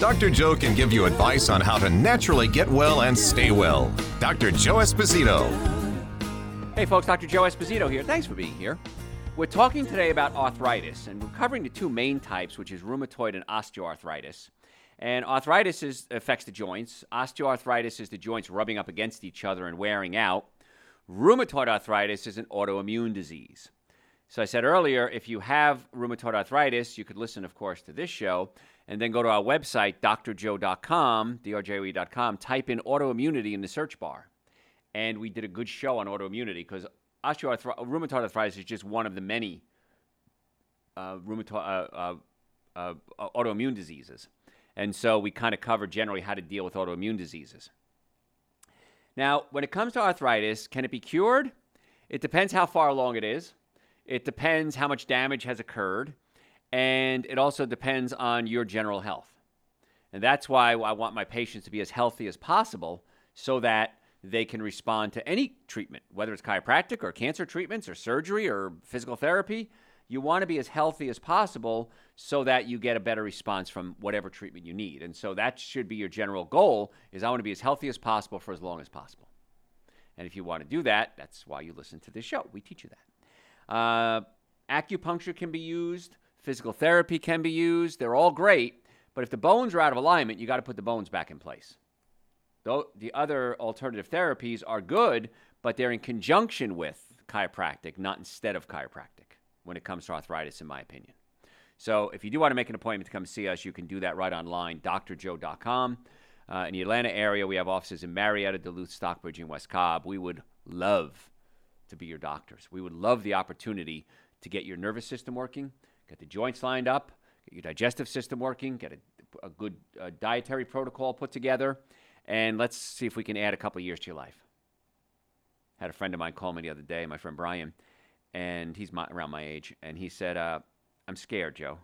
Dr. Joe can give you advice on how to naturally get well and stay well. Dr. Joe Esposito. Hey, folks, Dr. Joe Esposito here. Thanks for being here. We're talking today about arthritis, and we're covering the two main types, which is rheumatoid and osteoarthritis. And arthritis is, affects the joints. Osteoarthritis is the joints rubbing up against each other and wearing out. Rheumatoid arthritis is an autoimmune disease. So I said earlier, if you have rheumatoid arthritis, you could listen, of course, to this show and then go to our website, drjoe.com, drjoe.com, type in autoimmunity in the search bar. And we did a good show on autoimmunity because osteoarthritis, rheumatoid arthritis is just one of the many uh, rheumatoid, uh, uh, uh, autoimmune diseases. And so we kind of cover generally how to deal with autoimmune diseases. Now, when it comes to arthritis, can it be cured? It depends how far along it is. It depends how much damage has occurred. And it also depends on your general health. And that's why I want my patients to be as healthy as possible so that they can respond to any treatment, whether it's chiropractic or cancer treatments or surgery or physical therapy. You want to be as healthy as possible so that you get a better response from whatever treatment you need. And so that should be your general goal is I want to be as healthy as possible for as long as possible. And if you want to do that, that's why you listen to this show. We teach you that. Uh, acupuncture can be used, physical therapy can be used. They're all great, but if the bones are out of alignment, you got to put the bones back in place. Though the other alternative therapies are good, but they're in conjunction with chiropractic, not instead of chiropractic when it comes to arthritis, in my opinion. So if you do want to make an appointment to come see us, you can do that right online, drjoe.com. Uh, in the Atlanta area, we have offices in Marietta, Duluth, Stockbridge, and West Cobb. We would love to be your doctors. We would love the opportunity to get your nervous system working, get the joints lined up, get your digestive system working, get a, a good uh, dietary protocol put together, and let's see if we can add a couple years to your life. Had a friend of mine call me the other day, my friend Brian, and he's my, around my age, and he said, uh, I'm scared, Joe.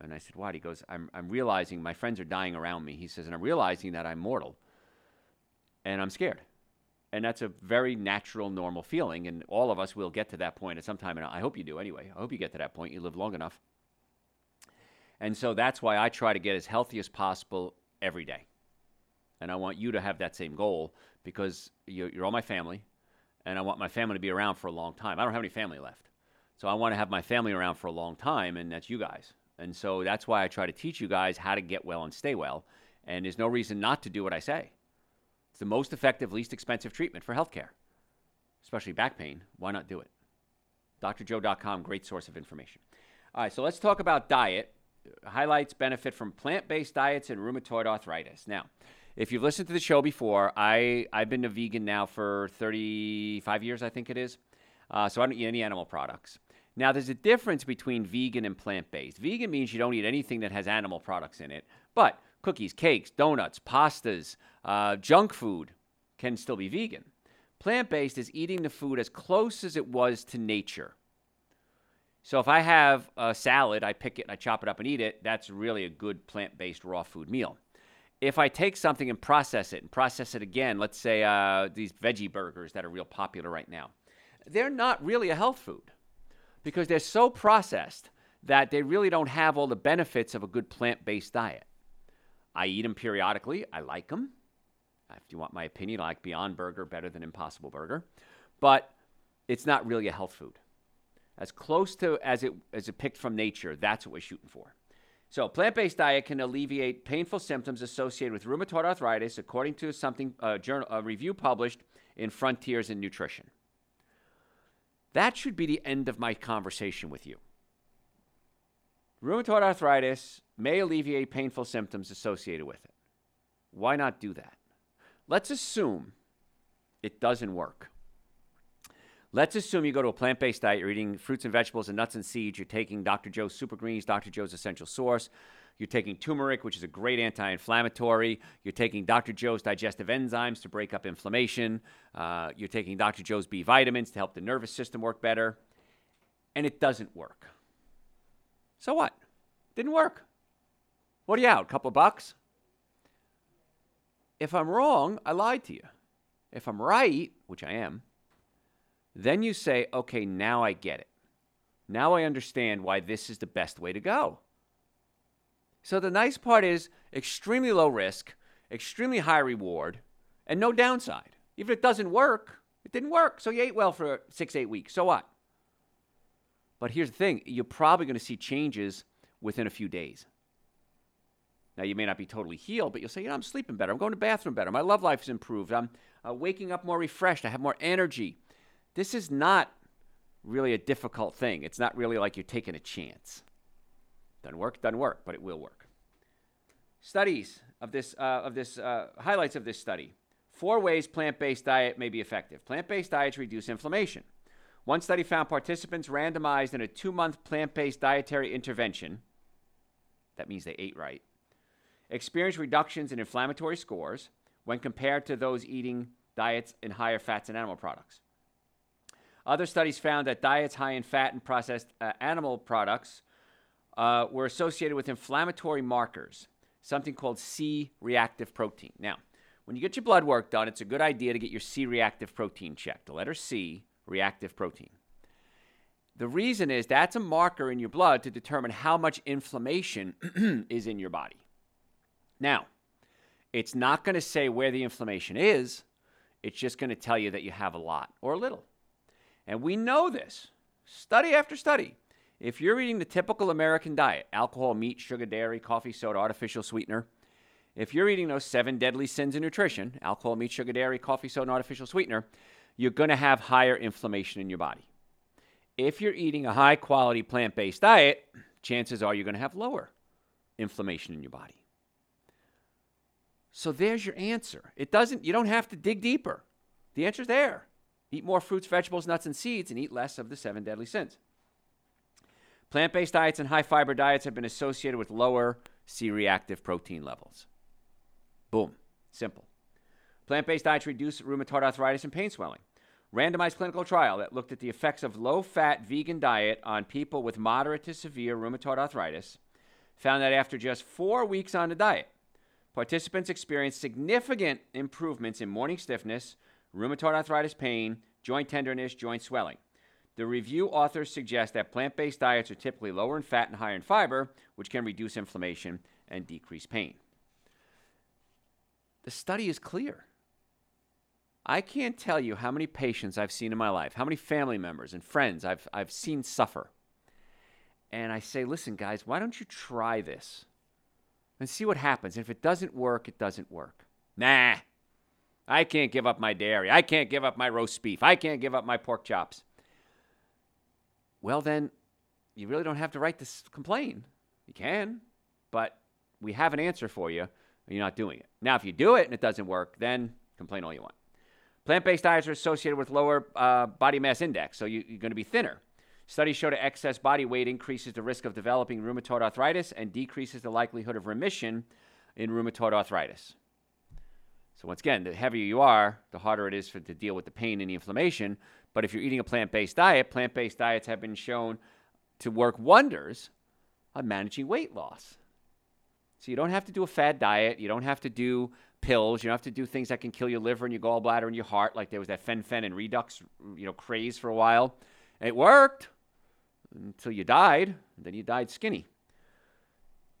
And I said, What? He goes, I'm, I'm realizing my friends are dying around me. He says, and I'm realizing that I'm mortal. And I'm scared. And that's a very natural, normal feeling. And all of us will get to that point at some time. And I hope you do anyway. I hope you get to that point. You live long enough. And so that's why I try to get as healthy as possible every day. And I want you to have that same goal because you're, all my family. And I want my family to be around for a long time. I don't have any family left. So I want to have my family around for a long time, and that's you guys. And so that's why I try to teach you guys how to get well and stay well. And there's no reason not to do what I say. The most effective, least expensive treatment for healthcare, especially back pain. Why not do it? drjoe.com, great source of information. All right, so let's talk about diet. Highlights benefit from plant based diets and rheumatoid arthritis. Now, if you've listened to the show before, I, I've been a vegan now for 35 years, I think it is. Uh, so I don't eat any animal products. Now, there's a difference between vegan and plant based. Vegan means you don't eat anything that has animal products in it, but cookies, cakes, donuts, pastas, uh, junk food can still be vegan. Plant based is eating the food as close as it was to nature. So if I have a salad, I pick it and I chop it up and eat it, that's really a good plant based raw food meal. If I take something and process it and process it again, let's say uh, these veggie burgers that are real popular right now, they're not really a health food because they're so processed that they really don't have all the benefits of a good plant based diet. I eat them periodically. I like them. If you want my opinion, I like Beyond Burger better than Impossible Burger. But it's not really a health food. As close to as it as it picked from nature, that's what we're shooting for. So, plant-based diet can alleviate painful symptoms associated with rheumatoid arthritis, according to something a, journal, a review published in Frontiers in Nutrition. That should be the end of my conversation with you. Rheumatoid arthritis may alleviate painful symptoms associated with it. Why not do that? Let's assume it doesn't work. Let's assume you go to a plant based diet, you're eating fruits and vegetables and nuts and seeds, you're taking Dr. Joe's Super Greens, Dr. Joe's Essential Source, You're taking turmeric, which is a great anti inflammatory. You're taking Dr. Joe's digestive enzymes to break up inflammation. Uh, you're taking Dr. Joe's B vitamins to help the nervous system work better. And it doesn't work. So what? Didn't work. What are you out? A couple of bucks? If I'm wrong, I lied to you. If I'm right, which I am, then you say, okay, now I get it. Now I understand why this is the best way to go. So the nice part is extremely low risk, extremely high reward, and no downside. Even if it doesn't work, it didn't work. So you ate well for six, eight weeks. So what? But here's the thing you're probably going to see changes within a few days. Now, you may not be totally healed, but you'll say, you know, I'm sleeping better. I'm going to the bathroom better. My love life's improved. I'm uh, waking up more refreshed. I have more energy. This is not really a difficult thing. It's not really like you're taking a chance. Doesn't work, doesn't work, but it will work. Studies of this, uh, of this uh, highlights of this study. Four ways plant-based diet may be effective. Plant-based diets reduce inflammation. One study found participants randomized in a two-month plant-based dietary intervention. That means they ate right. Experienced reductions in inflammatory scores when compared to those eating diets in higher fats and animal products. Other studies found that diets high in fat and processed uh, animal products uh, were associated with inflammatory markers, something called C reactive protein. Now, when you get your blood work done, it's a good idea to get your C reactive protein checked. The letter C, reactive protein. The reason is that's a marker in your blood to determine how much inflammation is in your body. Now, it's not going to say where the inflammation is, it's just going to tell you that you have a lot or a little. And we know this, study after study. If you're eating the typical American diet alcohol, meat, sugar, dairy, coffee, soda, artificial sweetener if you're eating those seven deadly sins in nutrition alcohol, meat, sugar, dairy, coffee, soda, and artificial sweetener you're going to have higher inflammation in your body. If you're eating a high quality plant based diet, chances are you're going to have lower inflammation in your body. So there's your answer. It doesn't you don't have to dig deeper. The answer's there. Eat more fruits, vegetables, nuts, and seeds, and eat less of the seven deadly sins. Plant based diets and high fiber diets have been associated with lower C reactive protein levels. Boom. Simple. Plant based diets reduce rheumatoid arthritis and pain swelling. Randomized clinical trial that looked at the effects of low fat vegan diet on people with moderate to severe rheumatoid arthritis found that after just four weeks on the diet, participants experienced significant improvements in morning stiffness, rheumatoid arthritis pain, joint tenderness, joint swelling. The review authors suggest that plant based diets are typically lower in fat and higher in fiber, which can reduce inflammation and decrease pain. The study is clear. I can't tell you how many patients I've seen in my life, how many family members and friends I've, I've seen suffer. And I say, listen, guys, why don't you try this and see what happens? And if it doesn't work, it doesn't work. Nah, I can't give up my dairy. I can't give up my roast beef. I can't give up my pork chops. Well, then, you really don't have to write this complain. You can, but we have an answer for you, and you're not doing it. Now, if you do it and it doesn't work, then complain all you want. Plant based diets are associated with lower uh, body mass index, so you, you're going to be thinner. Studies show that excess body weight increases the risk of developing rheumatoid arthritis and decreases the likelihood of remission in rheumatoid arthritis. So, once again, the heavier you are, the harder it is for, to deal with the pain and the inflammation. But if you're eating a plant based diet, plant based diets have been shown to work wonders on managing weight loss. So, you don't have to do a fad diet, you don't have to do pills. You don't have to do things that can kill your liver and your gallbladder and your heart, like there was that fen-phen and Redux, you know, craze for a while. It worked until you died. then you died skinny.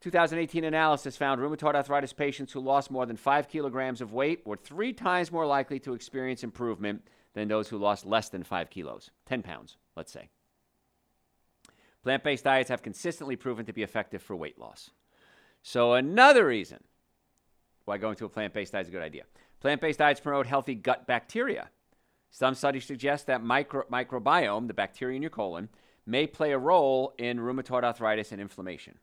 2018 analysis found rheumatoid arthritis patients who lost more than five kilograms of weight were three times more likely to experience improvement than those who lost less than five kilos, 10 pounds, let's say. Plant based diets have consistently proven to be effective for weight loss. So, another reason why going to a plant based diet is a good idea. Plant based diets promote healthy gut bacteria. Some studies suggest that micro- microbiome, the bacteria in your colon, may play a role in rheumatoid arthritis and inflammation.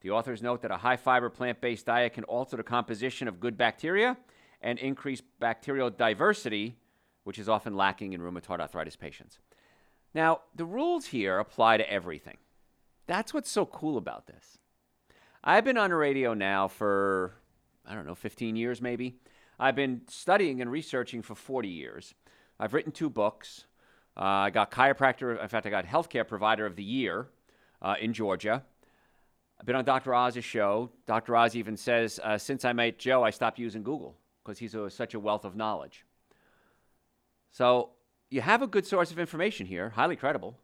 The authors note that a high fiber plant based diet can alter the composition of good bacteria and increase bacterial diversity, which is often lacking in rheumatoid arthritis patients. Now, the rules here apply to everything. That's what's so cool about this. I've been on the radio now for, I don't know, 15 years maybe. I've been studying and researching for 40 years. I've written two books. Uh, I got chiropractor, in fact, I got healthcare provider of the year uh, in Georgia. I've been on Dr. Oz's show. Dr. Oz even says, uh, since I met Joe, I stopped using Google because he's a, such a wealth of knowledge. So you have a good source of information here, highly credible,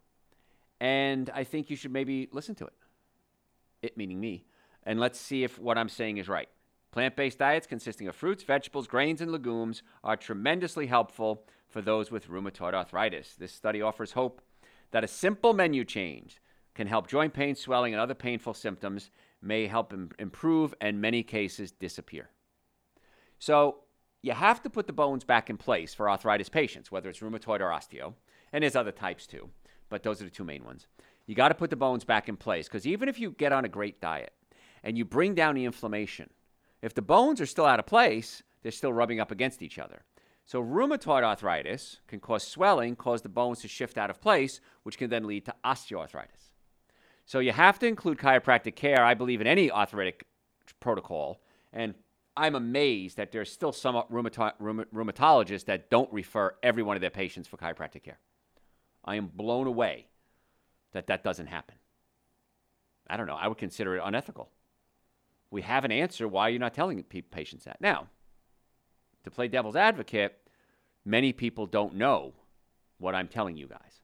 and I think you should maybe listen to it. It meaning me. And let's see if what I'm saying is right. Plant based diets consisting of fruits, vegetables, grains, and legumes are tremendously helpful for those with rheumatoid arthritis. This study offers hope that a simple menu change can help joint pain, swelling, and other painful symptoms may help Im- improve and many cases disappear. So, you have to put the bones back in place for arthritis patients, whether it's rheumatoid or osteo, and there's other types too, but those are the two main ones. You got to put the bones back in place because even if you get on a great diet and you bring down the inflammation, if the bones are still out of place, they're still rubbing up against each other. So, rheumatoid arthritis can cause swelling, cause the bones to shift out of place, which can then lead to osteoarthritis. So, you have to include chiropractic care, I believe, in any arthritic protocol. And I'm amazed that there's still some rheumato- rheumatologists that don't refer every one of their patients for chiropractic care. I am blown away that that doesn't happen. I don't know. I would consider it unethical. We have an answer why you're not telling patients that. Now, to play devil's advocate, many people don't know what I'm telling you guys.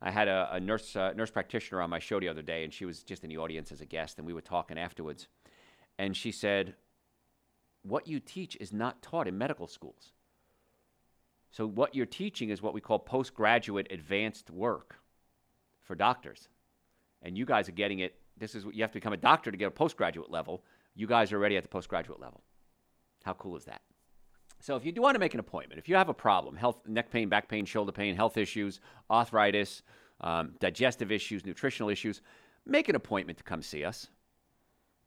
I had a, a nurse uh, nurse practitioner on my show the other day, and she was just in the audience as a guest, and we were talking afterwards. And she said, "What you teach is not taught in medical schools. So what you're teaching is what we call postgraduate advanced work for doctors, and you guys are getting it. This is what you have to become a doctor to get a postgraduate level. You guys are already at the postgraduate level. How cool is that?" So if you do want to make an appointment, if you have a problem, health, neck pain, back pain, shoulder pain, health issues, arthritis, um, digestive issues, nutritional issues, make an appointment to come see us.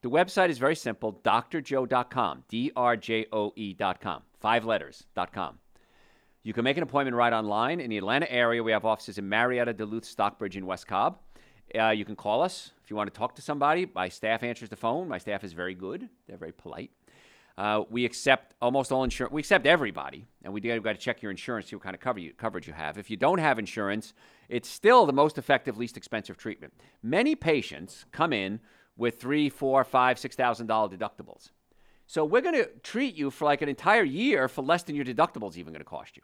The website is very simple, drjoe.com, D-R-J-O-E.com, five letters.com. You can make an appointment right online. In the Atlanta area, we have offices in Marietta, Duluth, Stockbridge, and West Cobb. Uh, you can call us you want to talk to somebody. My staff answers the phone. My staff is very good. They're very polite. Uh, we accept almost all insurance. We accept everybody, and we do got to check your insurance, see what kind of cover you, coverage you have. If you don't have insurance, it's still the most effective, least expensive treatment. Many patients come in with three, four, five, six thousand dollar deductibles. So we're going to treat you for like an entire year for less than your deductible is even going to cost you.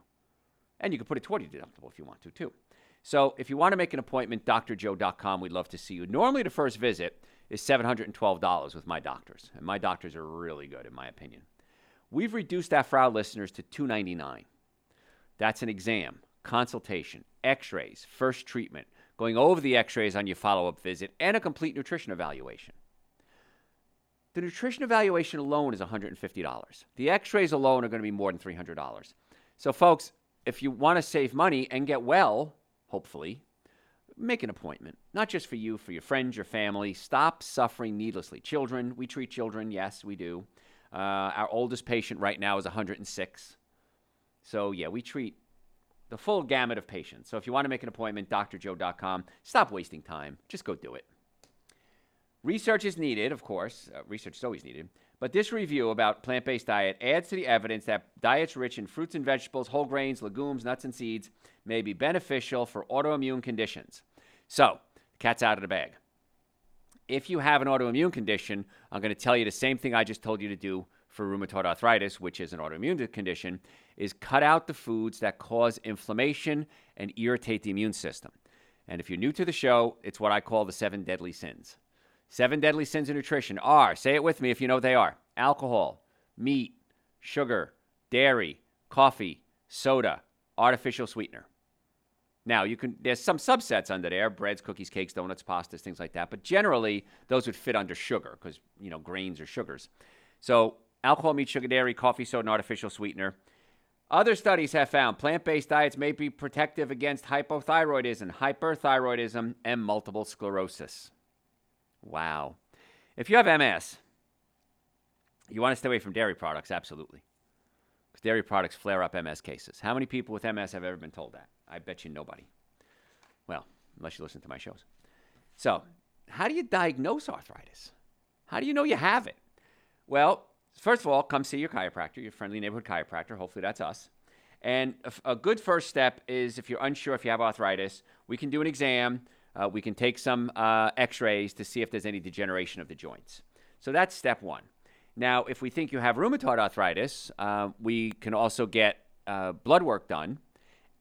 And you can put it toward your deductible if you want to, too. So if you want to make an appointment, drjoe.com, we'd love to see you. Normally, the first visit is $712 with my doctors, and my doctors are really good, in my opinion. We've reduced that for our listeners to 299. That's an exam, consultation, x rays, first treatment, going over the x rays on your follow up visit, and a complete nutrition evaluation. The nutrition evaluation alone is $150. The x rays alone are going to be more than $300. So, folks, if you want to save money and get well, hopefully, make an appointment, not just for you, for your friends, your family. Stop suffering needlessly. Children, we treat children, yes, we do. Uh, our oldest patient right now is 106. So, yeah, we treat the full gamut of patients. So, if you want to make an appointment, drjoe.com. Stop wasting time. Just go do it. Research is needed, of course. Uh, research is always needed. But this review about plant based diet adds to the evidence that diets rich in fruits and vegetables, whole grains, legumes, nuts, and seeds may be beneficial for autoimmune conditions. So, cat's out of the bag. If you have an autoimmune condition, I'm going to tell you the same thing I just told you to do for rheumatoid arthritis, which is an autoimmune condition, is cut out the foods that cause inflammation and irritate the immune system. And if you're new to the show, it's what I call the seven deadly sins. Seven deadly sins of nutrition are, say it with me if you know what they are alcohol, meat, sugar, dairy, coffee, soda, artificial sweetener. Now, you can there's some subsets under there, breads, cookies, cakes, donuts, pastas, things like that, but generally those would fit under sugar because, you know, grains are sugars. So, alcohol, meat, sugar, dairy, coffee, soda, and artificial sweetener. Other studies have found plant-based diets may be protective against hypothyroidism, hyperthyroidism, and multiple sclerosis. Wow. If you have MS, you want to stay away from dairy products, absolutely. Because dairy products flare up MS cases. How many people with MS have ever been told that? I bet you nobody. Well, unless you listen to my shows. So, how do you diagnose arthritis? How do you know you have it? Well, first of all, come see your chiropractor, your friendly neighborhood chiropractor. Hopefully, that's us. And a, a good first step is if you're unsure if you have arthritis, we can do an exam. Uh, we can take some uh, x rays to see if there's any degeneration of the joints. So that's step one. Now, if we think you have rheumatoid arthritis, uh, we can also get uh, blood work done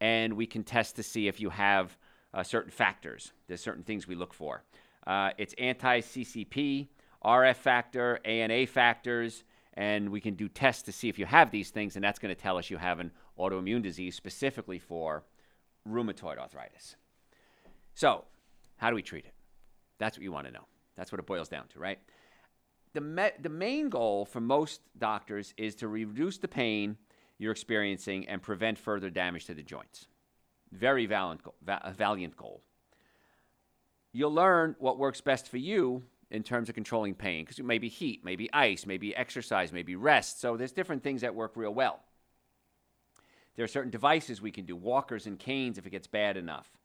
and we can test to see if you have uh, certain factors. There's certain things we look for. Uh, it's anti CCP, RF factor, ANA factors, and we can do tests to see if you have these things, and that's going to tell us you have an autoimmune disease specifically for rheumatoid arthritis. So, how do we treat it? That's what you want to know. That's what it boils down to, right? The, me- the main goal for most doctors is to reduce the pain you're experiencing and prevent further damage to the joints. Very valiant, va- valiant goal. You'll learn what works best for you in terms of controlling pain because it may be heat, maybe ice, maybe exercise, maybe rest. So there's different things that work real well. There are certain devices we can do, walkers and canes if it gets bad enough.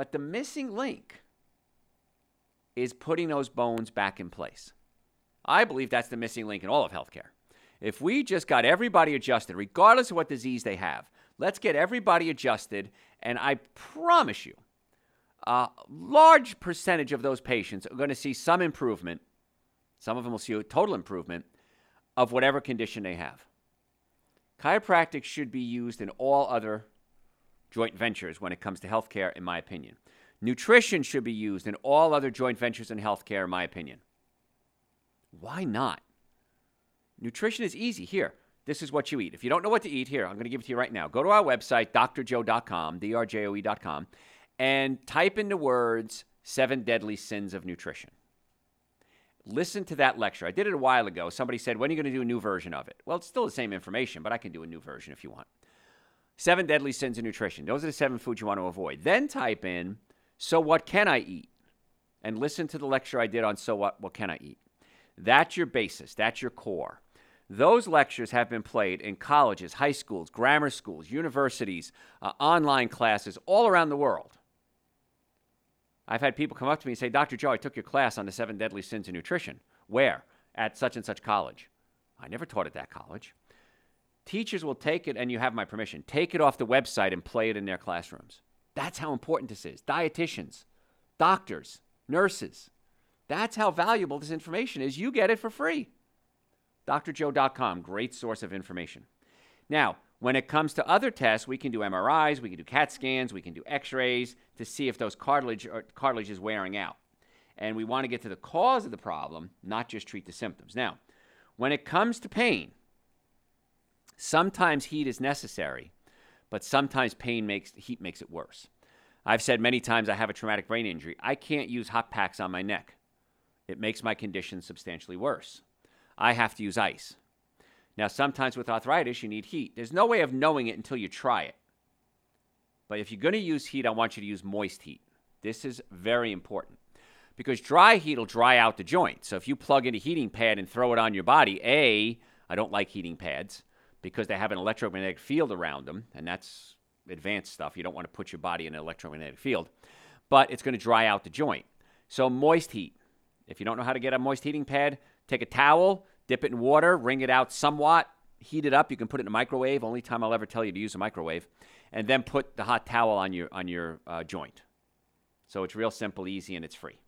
But the missing link is putting those bones back in place. I believe that's the missing link in all of healthcare. If we just got everybody adjusted, regardless of what disease they have, let's get everybody adjusted, and I promise you, a large percentage of those patients are going to see some improvement. Some of them will see a total improvement of whatever condition they have. Chiropractic should be used in all other joint ventures when it comes to healthcare, in my opinion. Nutrition should be used in all other joint ventures in healthcare, in my opinion. Why not? Nutrition is easy. Here, this is what you eat. If you don't know what to eat, here, I'm going to give it to you right now. Go to our website, drjoe.com, drjoe.com, and type in the words Seven Deadly Sins of Nutrition. Listen to that lecture. I did it a while ago. Somebody said, When are you going to do a new version of it? Well, it's still the same information, but I can do a new version if you want. Seven Deadly Sins of Nutrition. Those are the seven foods you want to avoid. Then type in, So what can I eat? And listen to the lecture I did on So what, what can I eat? That's your basis, that's your core. Those lectures have been played in colleges, high schools, grammar schools, universities, uh, online classes all around the world. I've had people come up to me and say, Dr. Joe, I took your class on the seven deadly sins of nutrition. Where? At such and such college. I never taught at that college. Teachers will take it, and you have my permission, take it off the website and play it in their classrooms. That's how important this is. Dietitians, doctors, nurses. That's how valuable this information is. You get it for free drjoe.com, great source of information. Now, when it comes to other tests, we can do MRIs, we can do CAT scans, we can do x rays to see if those cartilage, uh, cartilage is wearing out. And we want to get to the cause of the problem, not just treat the symptoms. Now, when it comes to pain, sometimes heat is necessary, but sometimes pain makes heat makes it worse. I've said many times I have a traumatic brain injury. I can't use hot packs on my neck. It makes my condition substantially worse. I have to use ice. Now, sometimes with arthritis, you need heat. There's no way of knowing it until you try it. But if you're going to use heat, I want you to use moist heat. This is very important because dry heat will dry out the joint. So if you plug in a heating pad and throw it on your body, A, I don't like heating pads because they have an electromagnetic field around them, and that's advanced stuff. You don't want to put your body in an electromagnetic field, but it's going to dry out the joint. So moist heat. If you don't know how to get a moist heating pad, take a towel, dip it in water, wring it out somewhat, heat it up. You can put it in a microwave. Only time I'll ever tell you to use a microwave, and then put the hot towel on your on your uh, joint. So it's real simple, easy, and it's free.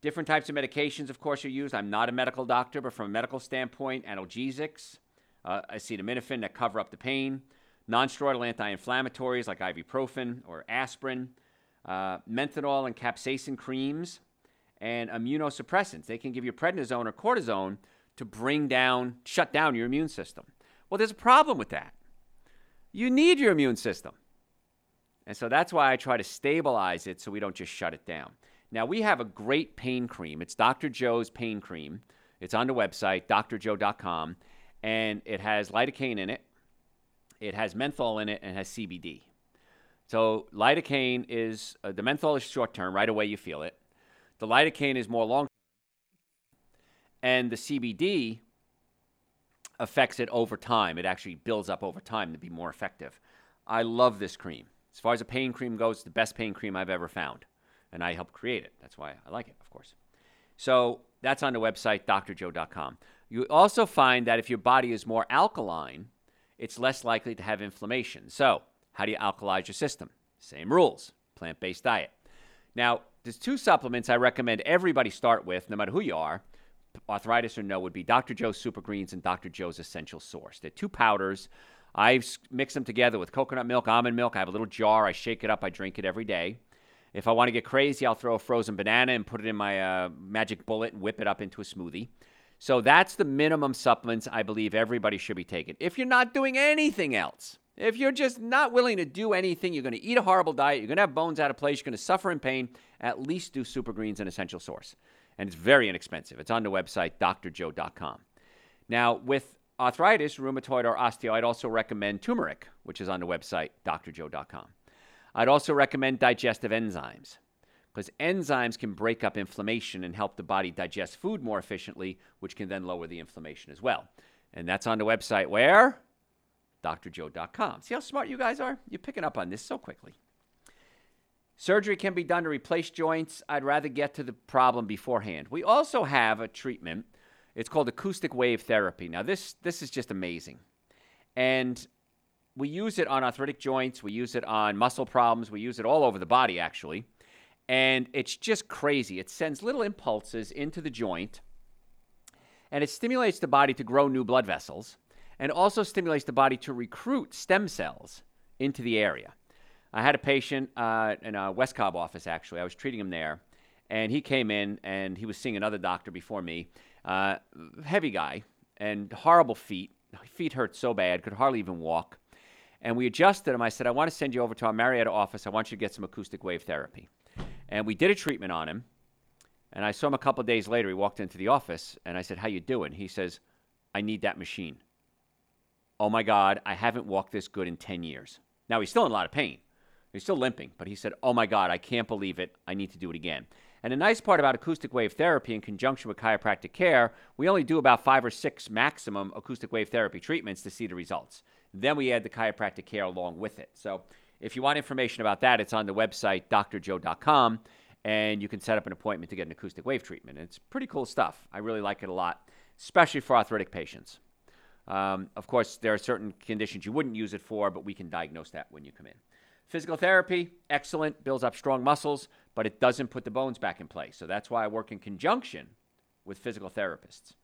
Different types of medications, of course, are used. I'm not a medical doctor, but from a medical standpoint, analgesics, uh, acetaminophen that cover up the pain, non-steroidal anti-inflammatories like ibuprofen or aspirin, uh, menthol and capsaicin creams and immunosuppressants. They can give you prednisone or cortisone to bring down, shut down your immune system. Well, there's a problem with that. You need your immune system. And so that's why I try to stabilize it so we don't just shut it down. Now, we have a great pain cream. It's Dr. Joe's pain cream. It's on the website, drjoe.com, and it has lidocaine in it, it has menthol in it, and it has CBD. So, lidocaine is uh, the menthol is short term, right away you feel it. The lidocaine is more long and the CBD affects it over time. It actually builds up over time to be more effective. I love this cream. As far as a pain cream goes, the best pain cream I've ever found. And I helped create it. That's why I like it, of course. So that's on the website, drjoe.com. You also find that if your body is more alkaline, it's less likely to have inflammation. So, how do you alkalize your system? Same rules plant based diet. Now, there's two supplements I recommend everybody start with, no matter who you are, arthritis or no, would be Dr. Joe's Super Greens and Dr. Joe's Essential Source. They're two powders. I mix them together with coconut milk, almond milk. I have a little jar. I shake it up. I drink it every day. If I want to get crazy, I'll throw a frozen banana and put it in my uh, magic bullet and whip it up into a smoothie. So that's the minimum supplements I believe everybody should be taking. If you're not doing anything else, if you're just not willing to do anything, you're going to eat a horrible diet, you're going to have bones out of place, you're going to suffer in pain, at least do Super Greens and Essential Source. And it's very inexpensive. It's on the website, drjoe.com. Now, with arthritis, rheumatoid, or osteo, I'd also recommend turmeric, which is on the website, drjoe.com. I'd also recommend digestive enzymes because enzymes can break up inflammation and help the body digest food more efficiently, which can then lower the inflammation as well. And that's on the website where? drjoe.com. See how smart you guys are? You're picking up on this so quickly. Surgery can be done to replace joints. I'd rather get to the problem beforehand. We also have a treatment. It's called acoustic wave therapy. Now, this, this is just amazing. And we use it on arthritic joints, we use it on muscle problems, we use it all over the body, actually. And it's just crazy. It sends little impulses into the joint and it stimulates the body to grow new blood vessels and also stimulates the body to recruit stem cells into the area. I had a patient uh, in a West Cobb office, actually. I was treating him there, and he came in and he was seeing another doctor before me. Uh, heavy guy and horrible feet. Feet hurt so bad, could hardly even walk. And we adjusted him. I said, I want to send you over to our Marietta office. I want you to get some acoustic wave therapy. And we did a treatment on him. And I saw him a couple days later. He walked into the office, and I said, "How you doing?" He says, "I need that machine." oh my God, I haven't walked this good in 10 years. Now, he's still in a lot of pain. He's still limping, but he said, oh my God, I can't believe it. I need to do it again. And the nice part about acoustic wave therapy in conjunction with chiropractic care, we only do about five or six maximum acoustic wave therapy treatments to see the results. Then we add the chiropractic care along with it. So if you want information about that, it's on the website, drjoe.com, and you can set up an appointment to get an acoustic wave treatment. It's pretty cool stuff. I really like it a lot, especially for arthritic patients. Um, of course, there are certain conditions you wouldn't use it for, but we can diagnose that when you come in. Physical therapy, excellent, builds up strong muscles, but it doesn't put the bones back in place. So that's why I work in conjunction with physical therapists.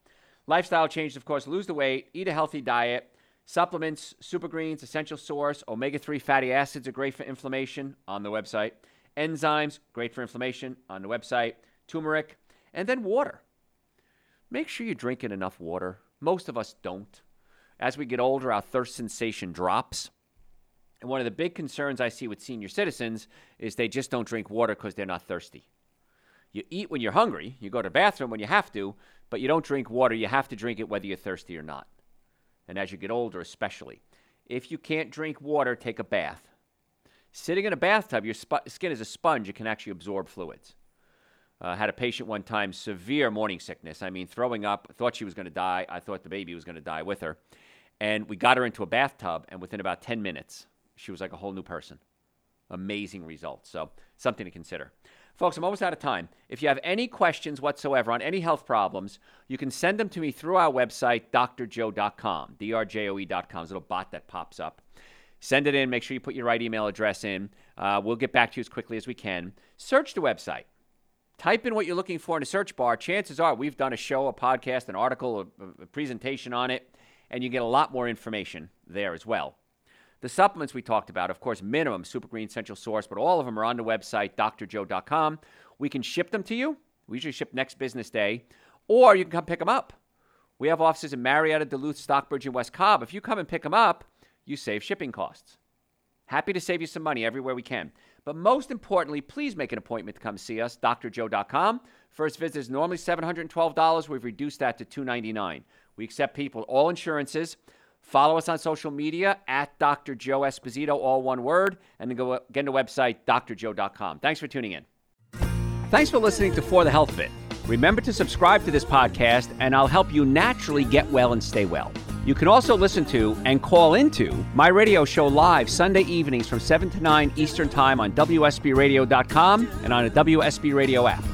Lifestyle changes, of course, lose the weight, eat a healthy diet, supplements, super greens, essential source, omega 3 fatty acids are great for inflammation on the website, enzymes, great for inflammation on the website, turmeric, and then water. Make sure you're drinking enough water. Most of us don't. As we get older, our thirst sensation drops. And one of the big concerns I see with senior citizens is they just don't drink water because they're not thirsty. You eat when you're hungry, you go to the bathroom when you have to, but you don't drink water. You have to drink it whether you're thirsty or not. And as you get older, especially. If you can't drink water, take a bath. Sitting in a bathtub, your sp- skin is a sponge, it can actually absorb fluids. Uh, had a patient one time, severe morning sickness. I mean, throwing up, thought she was going to die. I thought the baby was going to die with her. And we got her into a bathtub, and within about 10 minutes, she was like a whole new person. Amazing results. So, something to consider. Folks, I'm almost out of time. If you have any questions whatsoever on any health problems, you can send them to me through our website, drjoe.com, drjoe.com. A little bot that pops up. Send it in. Make sure you put your right email address in. Uh, we'll get back to you as quickly as we can. Search the website. Type in what you're looking for in a search bar. Chances are we've done a show, a podcast, an article, a, a presentation on it and you get a lot more information there as well. The supplements we talked about, of course, minimum Super Green Essential Source, but all of them are on the website, drjoe.com. We can ship them to you. We usually ship next business day, or you can come pick them up. We have offices in Marietta, Duluth, Stockbridge, and West Cobb. If you come and pick them up, you save shipping costs. Happy to save you some money everywhere we can. But most importantly, please make an appointment to come see us, drjoe.com. First visit is normally $712. We've reduced that to 299. We accept people, all insurances. Follow us on social media at Dr. Joe Esposito, all one word, and then go get the website, drjoe.com. Thanks for tuning in. Thanks for listening to For the Health of It. Remember to subscribe to this podcast, and I'll help you naturally get well and stay well. You can also listen to and call into my radio show live Sunday evenings from 7 to 9 Eastern Time on WSBRadio.com and on a WSB Radio app.